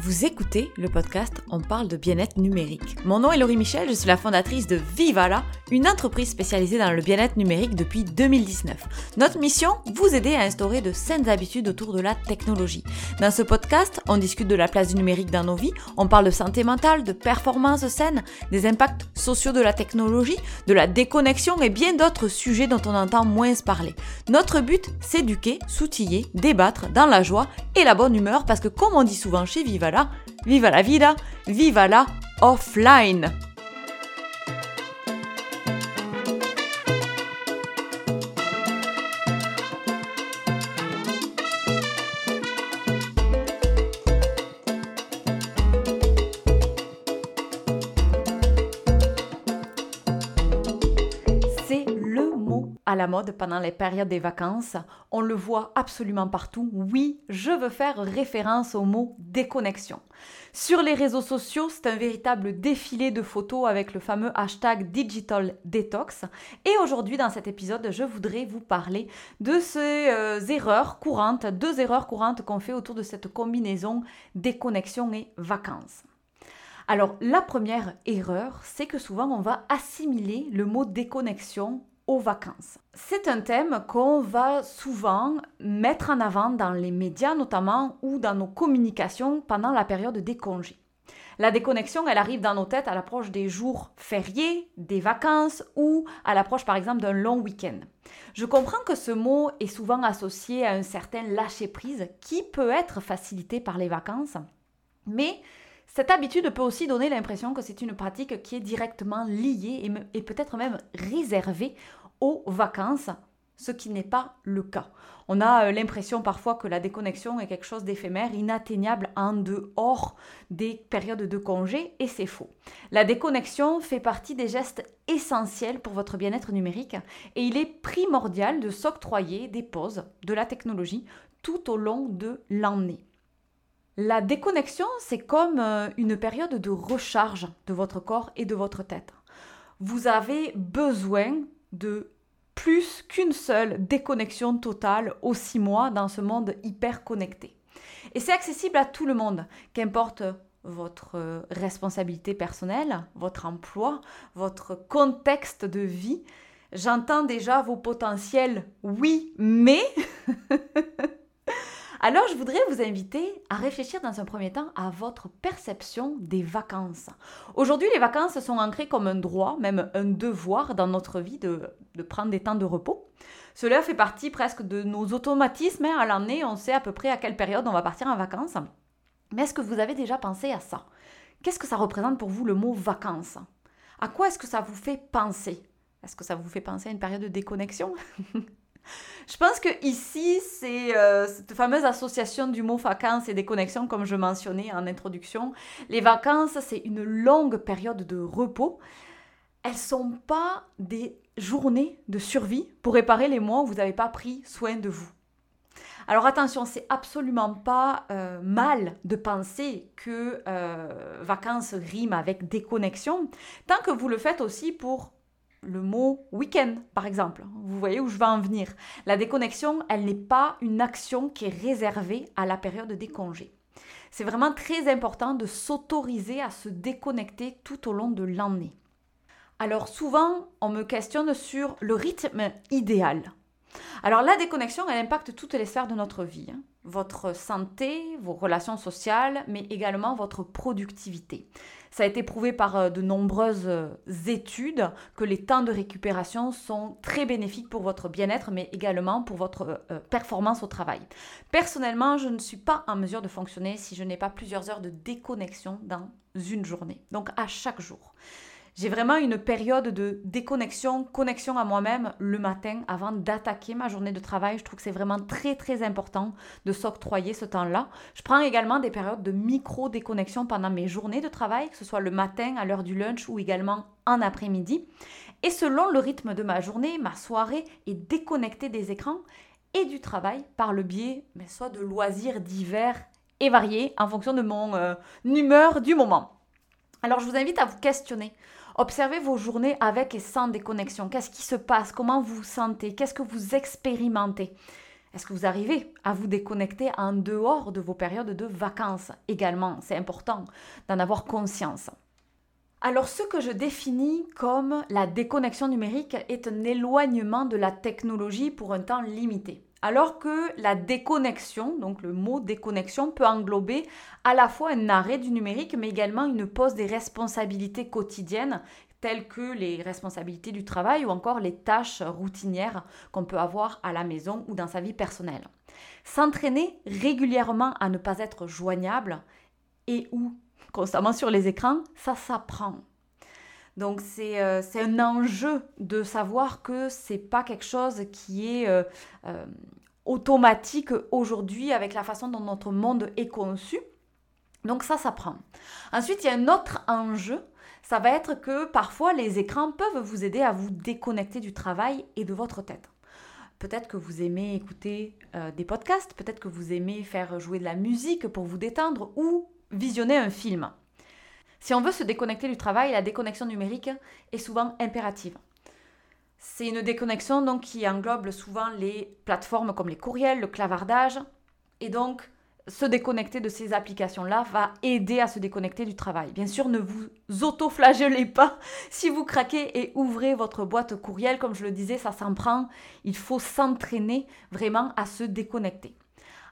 Vous écoutez le podcast On parle de bien-être numérique. Mon nom est Laurie Michel, je suis la fondatrice de Vivala, une entreprise spécialisée dans le bien-être numérique depuis 2019. Notre mission, vous aider à instaurer de saines habitudes autour de la technologie. Dans ce podcast, on discute de la place du numérique dans nos vies, on parle de santé mentale, de performance saine, des impacts sociaux de la technologie, de la déconnexion et bien d'autres sujets dont on entend moins parler. Notre but, s'éduquer, s'outiller, débattre dans la joie et la bonne humeur parce que comme on dit souvent chez Vivala, viva la vida, viva la offline. La mode pendant les périodes des vacances. On le voit absolument partout. Oui, je veux faire référence au mot déconnexion. Sur les réseaux sociaux, c'est un véritable défilé de photos avec le fameux hashtag Digital Detox. Et aujourd'hui, dans cet épisode, je voudrais vous parler de ces euh, erreurs courantes, deux erreurs courantes qu'on fait autour de cette combinaison déconnexion et vacances. Alors, la première erreur, c'est que souvent on va assimiler le mot déconnexion aux vacances. C'est un thème qu'on va souvent mettre en avant dans les médias notamment ou dans nos communications pendant la période des congés. La déconnexion, elle arrive dans nos têtes à l'approche des jours fériés, des vacances ou à l'approche par exemple d'un long week-end. Je comprends que ce mot est souvent associé à un certain lâcher-prise qui peut être facilité par les vacances, mais cette habitude peut aussi donner l'impression que c'est une pratique qui est directement liée et, peut-être même réservée aux vacances, ce qui n'est pas le cas. On a euh, l'impression parfois que la déconnexion est quelque chose d'éphémère, inatteignable en dehors des périodes de congé, et c'est faux. La déconnexion fait partie des gestes essentiels pour votre bien-être numérique, et il est primordial de s'octroyer des pauses de la technologie tout au long de l'année. La déconnexion, c'est comme euh, une période de recharge de votre corps et de votre tête. Vous avez besoin de plus qu'une seule déconnexion totale aux six mois dans ce monde hyper connecté. Et c'est accessible à tout le monde, qu'importe votre euh, responsabilité personnelle, votre emploi, votre contexte de vie. J'entends déjà vos potentiels oui, mais Alors, je voudrais vous inviter à réfléchir dans un premier temps à votre perception des vacances. Aujourd'hui, les vacances sont ancrées comme un droit, même un devoir dans notre vie de, prendre des temps de repos. Cela fait partie presque de nos automatismes. Hein. À l'année, on sait à peu près à quelle période on va partir en vacances. Mais est-ce que vous avez déjà pensé à ça? Qu'est-ce que ça représente pour vous le mot vacances À quoi est-ce que ça vous fait penser? Est-ce que ça vous fait penser à une période de déconnexion? Je pense que ici, c'est euh, cette fameuse association du mot vacances et des connexions, comme je mentionnais en introduction. Les vacances, c'est une longue période de repos. Elles sont pas des journées de survie pour réparer les mois où vous n'avez pas pris soin de vous. Alors attention, c'est absolument pas euh, mal de penser que euh, vacances riment avec déconnexion, tant que vous le faites aussi pour le mot week-end, par exemple. Vous voyez où je vais en venir. La déconnexion, elle n'est pas une action qui est réservée à la période des congés. C'est vraiment très important de s'autoriser à se déconnecter tout au long de l'année. Alors souvent, on me questionne sur le rythme idéal. Alors la déconnexion, elle impacte toutes les sphères de notre vie. Votre santé, vos relations sociales, mais également votre productivité. Ça a été prouvé par euh, de nombreuses euh, études que les temps de récupération sont très bénéfiques pour votre bien-être, mais également pour votre euh, performance au travail. Personnellement, je ne suis pas en mesure de fonctionner si je n'ai pas plusieurs heures de déconnexion dans une journée, donc à chaque jour. J'ai vraiment une période de déconnexion, connexion à moi-même le matin avant d'attaquer ma journée de travail. Je trouve que c'est vraiment très très important de s'octroyer ce temps-là. Je prends également des périodes de micro-déconnexion pendant mes journées de travail, que ce soit le matin, à l'heure du lunch ou également en après-midi. Et selon le rythme de ma journée, ma soirée est déconnectée des écrans et du travail par le biais mais soit de loisirs divers et variés en fonction de mon euh, humeur du moment. Alors je vous invite à vous questionner Observez vos journées avec et sans déconnexion. Qu'est-ce qui se passe? Comment vous vous sentez? Qu'est-ce que vous expérimentez? Est-ce que vous arrivez à vous déconnecter en dehors de vos périodes de vacances également? C'est important d'en avoir conscience. Alors ce que je définis comme la déconnexion numérique est un éloignement de la technologie pour un temps limité. Alors que la déconnexion, donc le mot déconnexion, peut englober à la fois un arrêt du numérique, mais également une pause des responsabilités quotidiennes, telles que les responsabilités du travail ou encore les tâches routinières qu'on peut avoir à la maison ou dans sa vie personnelle. S'entraîner régulièrement à ne pas être joignable et ou constamment sur les écrans, ça s'apprend. Donc euh, c'est un enjeu de savoir que c'est pas quelque chose qui est euh, euh, automatique aujourd'hui avec la façon dont notre monde est conçu. Donc ça s'apprend. Ensuite, il y a un autre enjeu, ça va être que parfois les écrans peuvent vous aider à vous déconnecter du travail et de votre tête. Peut-être que vous aimez écouter des podcasts, peut-être que vous aimez faire jouer de la musique pour vous détendre ou visionner un film. Si on veut se déconnecter du travail, la déconnexion numérique est souvent impérative. C'est une déconnexion donc qui englobe souvent les plateformes comme les courriels, le clavardage. Et donc, se déconnecter de ces applications-là va aider à se déconnecter du travail. Bien sûr, ne vous auto-flagellez pas si vous craquez et ouvrez votre boîte courriel. Comme je le disais, ça s'en prend. Il faut s'entraîner vraiment à se déconnecter.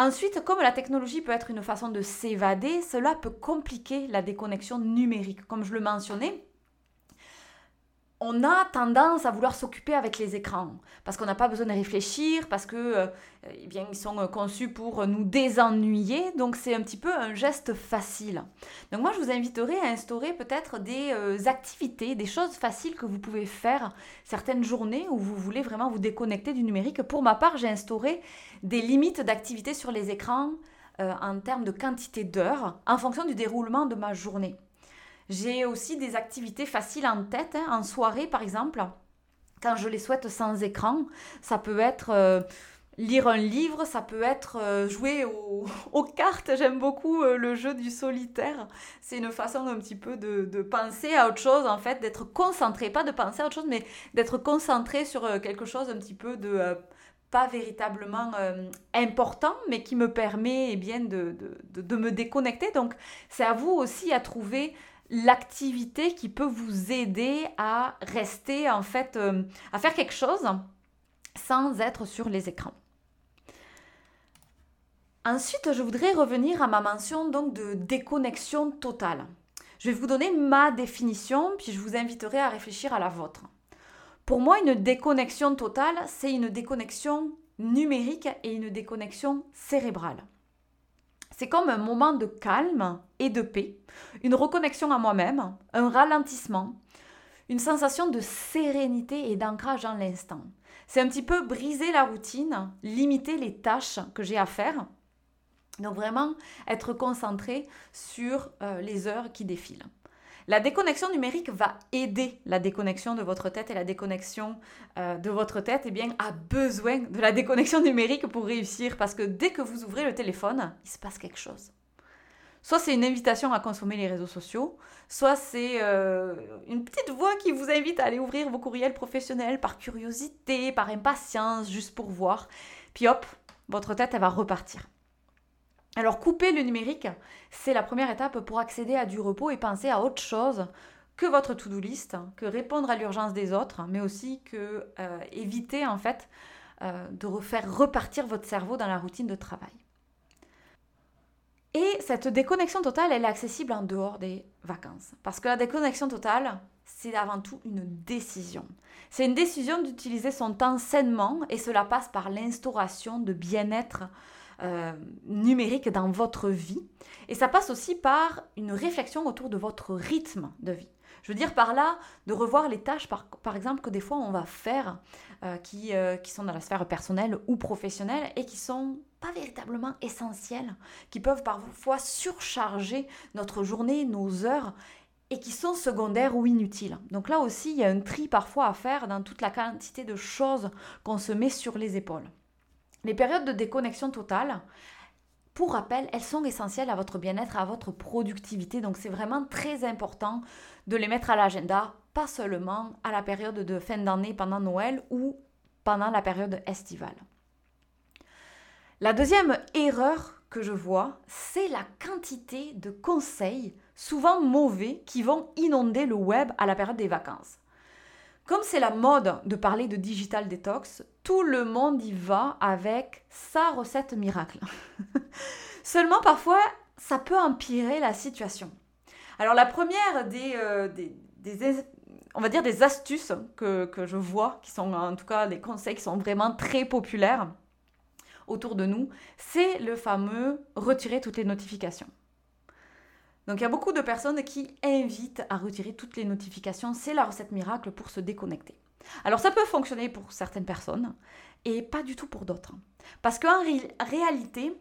Ensuite, comme la technologie peut être une façon de s'évader, cela peut compliquer la déconnexion numérique. Comme je le mentionnais, on a tendance à vouloir s'occuper avec les écrans parce qu'on n'a pas besoin de réfléchir, parce que euh, eh bien ils sont euh, conçus pour nous désennuyer, donc c'est un petit peu un geste facile. Donc moi je vous inviterai à instaurer peut-être des euh, activités, des choses faciles que vous pouvez faire certaines journées où vous voulez vraiment vous déconnecter du numérique. Pour ma part, j'ai instauré des limites d'activité sur les écrans en termes de quantité d'heures en fonction du déroulement de ma journée. J'ai aussi des activités faciles en tête, hein, en soirée par exemple. Quand je les souhaite sans écran, ça peut être euh, lire un livre, ça peut être euh, jouer aux cartes. J'aime beaucoup euh, le jeu du solitaire. C'est une façon un petit peu de, penser à autre chose, en fait, d'être concentré, pas de penser à autre chose, mais d'être concentré sur quelque chose un petit peu de pas véritablement important, mais qui me permet eh bien, de, de, me déconnecter. Donc, c'est à vous aussi à trouver l'activité qui peut vous aider à rester en fait, euh, à faire quelque chose sans être sur les écrans. Ensuite, je voudrais revenir à ma mention donc de déconnexion totale. Je vais vous donner ma définition, puis je vous inviterai à réfléchir à la vôtre. Pour moi, une déconnexion totale, c'est une déconnexion numérique et une déconnexion cérébrale. C'est comme un moment de calme et de paix, une reconnexion à moi-même, un ralentissement, une sensation de sérénité et d'ancrage dans l'instant. C'est un petit peu briser la routine, limiter les tâches que j'ai à faire. Donc vraiment être concentré sur euh, les heures qui défilent. La déconnexion numérique va aider la déconnexion de votre tête et la déconnexion euh, de votre tête eh bien, a besoin de la déconnexion numérique pour réussir parce que dès que vous ouvrez le téléphone, il se passe quelque chose. Soit c'est une invitation à consommer les réseaux sociaux, soit c'est euh, une petite voix qui vous invite à aller ouvrir vos courriels professionnels par curiosité, par impatience, juste pour voir. Puis hop, votre tête, elle va repartir. Alors couper le numérique, c'est la première étape pour accéder à du repos et penser à autre chose que votre to-do list, que répondre à l'urgence des autres, mais aussi que euh, éviter en fait euh, de refaire repartir votre cerveau dans la routine de travail. Et cette déconnexion totale, elle est accessible en dehors des vacances. Parce que la déconnexion totale, c'est avant tout une décision. C'est une décision d'utiliser son temps sainement et cela passe par l'instauration de bien-être euh, numérique dans votre vie. Et ça passe aussi par une réflexion autour de votre rythme de vie. Je veux dire par là de revoir les tâches, par, exemple, que des fois on va faire, euh, euh, qui sont dans la sphère personnelle ou professionnelle et qui sont pas véritablement essentielles, qui peuvent parfois surcharger notre journée, nos heures et qui sont secondaires ou inutiles. Donc là aussi, il y a un tri parfois à faire dans toute la quantité de choses qu'on se met sur les épaules. Les périodes de déconnexion totale, pour rappel, elles sont essentielles à votre bien-être, à votre productivité. Donc c'est vraiment très important de les mettre à l'agenda, pas seulement à la période de fin d'année pendant Noël ou pendant la période estivale. La deuxième erreur que je vois, c'est la quantité de conseils, souvent mauvais, qui vont inonder le web à la période des vacances. Comme c'est la mode de parler de digital detox, tout le monde y va avec sa recette miracle. Seulement parfois, ça peut empirer la situation. Alors la première des, euh, on va dire des astuces que, que, je vois, qui sont en tout cas des conseils qui sont vraiment très populaires autour de nous, c'est le fameux retirer toutes les notifications. Donc il y a beaucoup de personnes qui invitent à retirer toutes les notifications. C'est la recette miracle pour se déconnecter. Alors ça peut fonctionner pour certaines personnes et pas du tout pour d'autres. Parce qu'en réalité,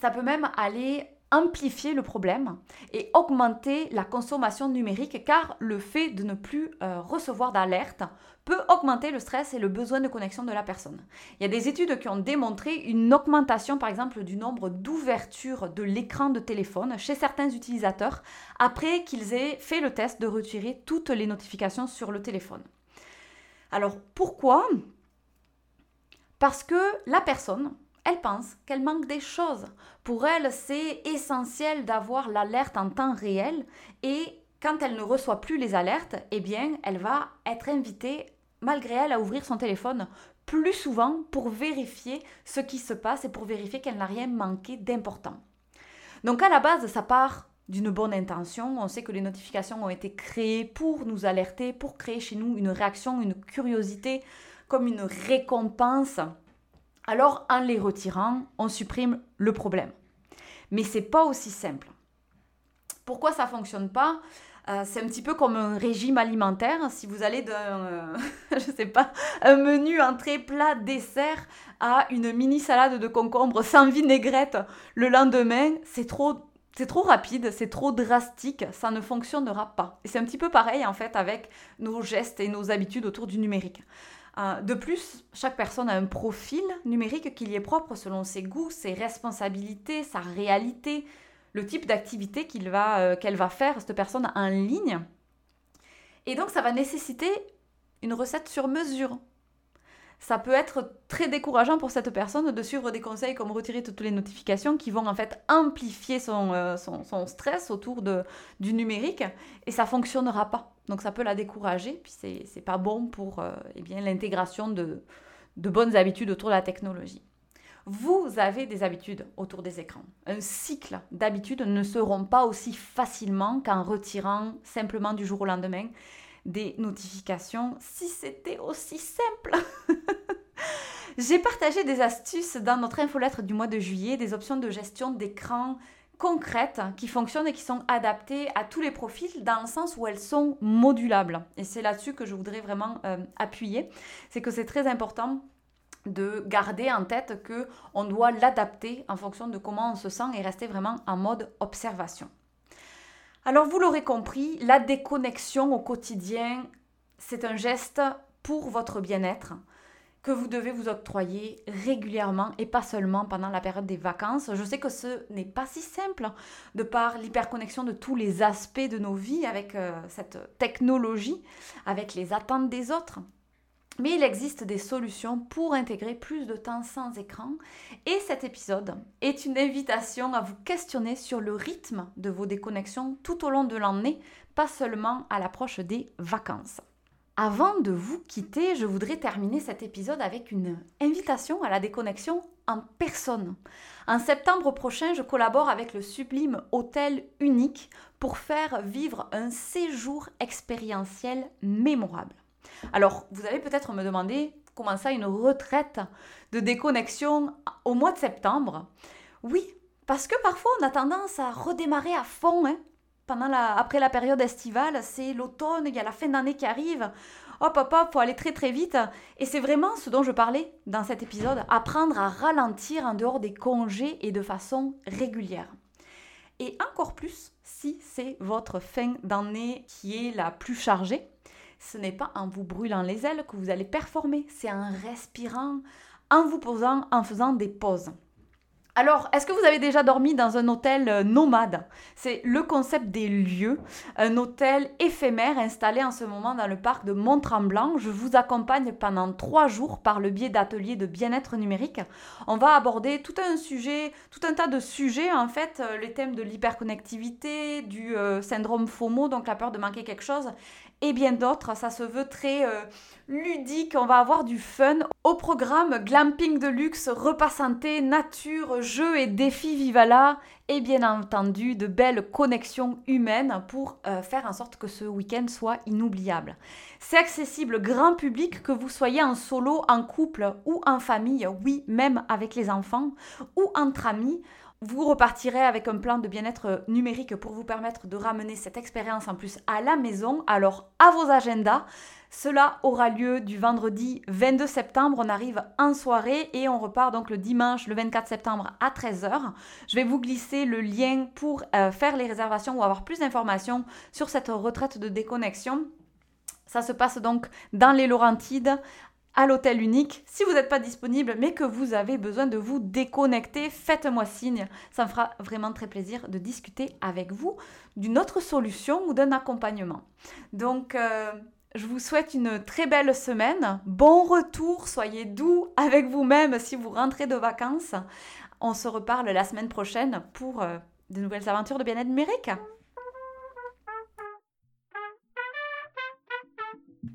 ça peut même aller amplifier le problème et augmenter la consommation numérique car le fait de ne plus euh, recevoir d'alerte peut augmenter le stress et le besoin de connexion de la personne. Il y a des études qui ont démontré une augmentation par exemple du nombre d'ouvertures de l'écran de téléphone chez certains utilisateurs après qu'ils aient fait le test de retirer toutes les notifications sur le téléphone. Alors pourquoi? Parce que la personne elle pense qu'elle manque des choses. Pour elle, c'est essentiel d'avoir l'alerte en temps réel et quand elle ne reçoit plus les alertes, eh bien, elle va être invitée, malgré elle, à ouvrir son téléphone plus souvent pour vérifier ce qui se passe et pour vérifier qu'elle n'a rien manqué d'important. Donc à la base, ça part d'une bonne intention. On sait que les notifications ont été créées pour nous alerter, pour créer chez nous une réaction, une curiosité, comme une récompense alors en les retirant, on supprime le problème. Mais c'est pas aussi simple. Pourquoi ça fonctionne pas? Euh, c'est un petit peu comme un régime alimentaire. Si vous allez d'un, euh, je sais pas, un menu entrée, plat, dessert à une mini salade de concombre sans vinaigrette le lendemain, c'est trop, c'est trop rapide, c'est trop drastique, ça ne fonctionnera pas. Et c'est un petit peu pareil en fait avec nos gestes et nos habitudes autour du numérique. Euh, de plus, chaque personne a un profil numérique qui lui est propre selon ses goûts, ses responsabilités, sa réalité, le type d'activité euh, qu'elle va, faire, cette personne en ligne. Et donc, ça va nécessiter une recette sur mesure ça peut être très décourageant pour cette personne de suivre des conseils comme retirer toutes les notifications qui vont en fait amplifier son, euh, stress autour du numérique et ça fonctionnera pas. Donc ça peut la décourager, puis c'est, c'est pas bon pour euh, eh l'intégration de, bonnes habitudes autour de la technologie. Vous avez des habitudes autour des écrans. Un cycle d'habitudes ne seront pas aussi facilement qu'en retirant simplement du jour au lendemain des notifications si c'était aussi simple. J'ai partagé des astuces dans notre infolettre du mois de juillet, des options de gestion d'écran concrètes qui fonctionnent et qui sont adaptées à tous les profils dans le sens où elles sont modulables. Et c'est là-dessus que je voudrais vraiment euh, appuyer. C'est que c'est très important de garder en tête que on doit l'adapter en fonction de comment on se sent et rester vraiment en mode observation. Alors vous l'aurez compris, la déconnexion au quotidien, c'est un geste pour votre bien-être que vous devez vous octroyer régulièrement et pas seulement pendant la période des vacances. Je sais que ce n'est pas si simple de par l'hyperconnexion de tous les aspects de nos vies avec euh, cette technologie, avec les attentes des autres. Mais il existe des solutions pour intégrer plus de temps sans écran et cet épisode est une invitation à vous questionner sur le rythme de vos déconnexions tout au long de l'année, pas seulement à l'approche des vacances. Avant de vous quitter, je voudrais terminer cet épisode avec une invitation à la déconnexion en personne. En septembre prochain, je collabore avec le sublime Hôtel Unique pour faire vivre un séjour expérientiel mémorable. Alors, vous allez peut-être me demander comment ça, une retraite de déconnexion au mois de septembre Oui, parce que parfois on a tendance à redémarrer à fond. Hein. Pendant après la période estivale, c'est l'automne, il y a la fin d'année qui arrive. Hop, hop, hop, faut aller très très vite. Et c'est vraiment ce dont je parlais dans cet épisode, apprendre à ralentir en dehors des congés et de façon régulière. Et encore plus si c'est votre fin d'année qui est la plus chargée ce n'est pas en vous brûlant les ailes que vous allez performer, c'est en respirant, en vous posant, en faisant des pauses. Alors, est-ce que vous avez déjà dormi dans un hôtel euh, nomade? C'est le concept des lieux, un hôtel éphémère installé en ce moment dans le parc de Mont-Tremblant. Je vous accompagne pendant trois jours par le biais d'ateliers de bien-être numérique. On va aborder tout un sujet, tout un tas de sujets en fait, euh, les thèmes de l'hyperconnectivité, du euh, syndrome FOMO, donc la peur de manquer quelque chose, et bien d'autres. Ça se veut très ludique, on va avoir du fun. Au programme, glamping de luxe, repas santé, nature, jeux et défis Vivala et bien entendu de belles connexions humaines pour euh, faire en sorte que ce week-end soit inoubliable. C'est accessible grand public que vous soyez en solo, en couple ou en famille, oui, même avec les enfants ou entre amis. Vous repartirez avec un plan de bien-être numérique pour vous permettre de ramener cette expérience en plus à la maison. Alors à vos agendas. Cela aura lieu du vendredi 22 septembre. On arrive en soirée et on repart donc le dimanche le 24 septembre à 13h. Je vais vous glisser le lien pour euh, faire les réservations ou avoir plus d'informations sur cette retraite de déconnexion. Ça se passe donc dans les Laurentides à l'hôtel unique. Si vous n'êtes pas disponible mais que vous avez besoin de vous déconnecter, faites-moi signe. Ça me fera vraiment très plaisir de discuter avec vous d'une autre solution ou d'un accompagnement. Donc, euh, je vous souhaite une très belle semaine. Bon retour, soyez doux avec vous-même si vous rentrez de vacances. On se reparle la semaine prochaine pour euh, de nouvelles aventures de bien-être numérique.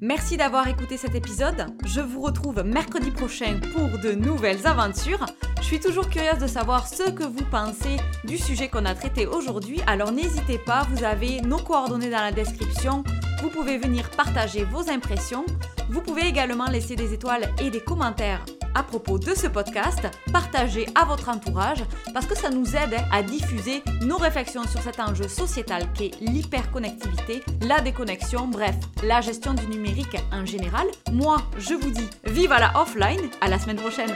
Merci d'avoir écouté cet épisode. Je vous retrouve mercredi prochain pour de nouvelles aventures. Je suis toujours curieuse de savoir ce que vous pensez du sujet qu'on a traité aujourd'hui, alors n'hésitez pas, vous avez nos coordonnées dans la description vous pouvez venir partager vos impressions. Vous pouvez également laisser des étoiles et des commentaires à propos de ce podcast, partager à votre entourage parce que ça nous aide à diffuser nos réflexions sur cet enjeu sociétal qu'est l'hyperconnectivité, la déconnexion, bref, la gestion du numérique en général. Moi, je vous dis vive à la offline, à la semaine prochaine.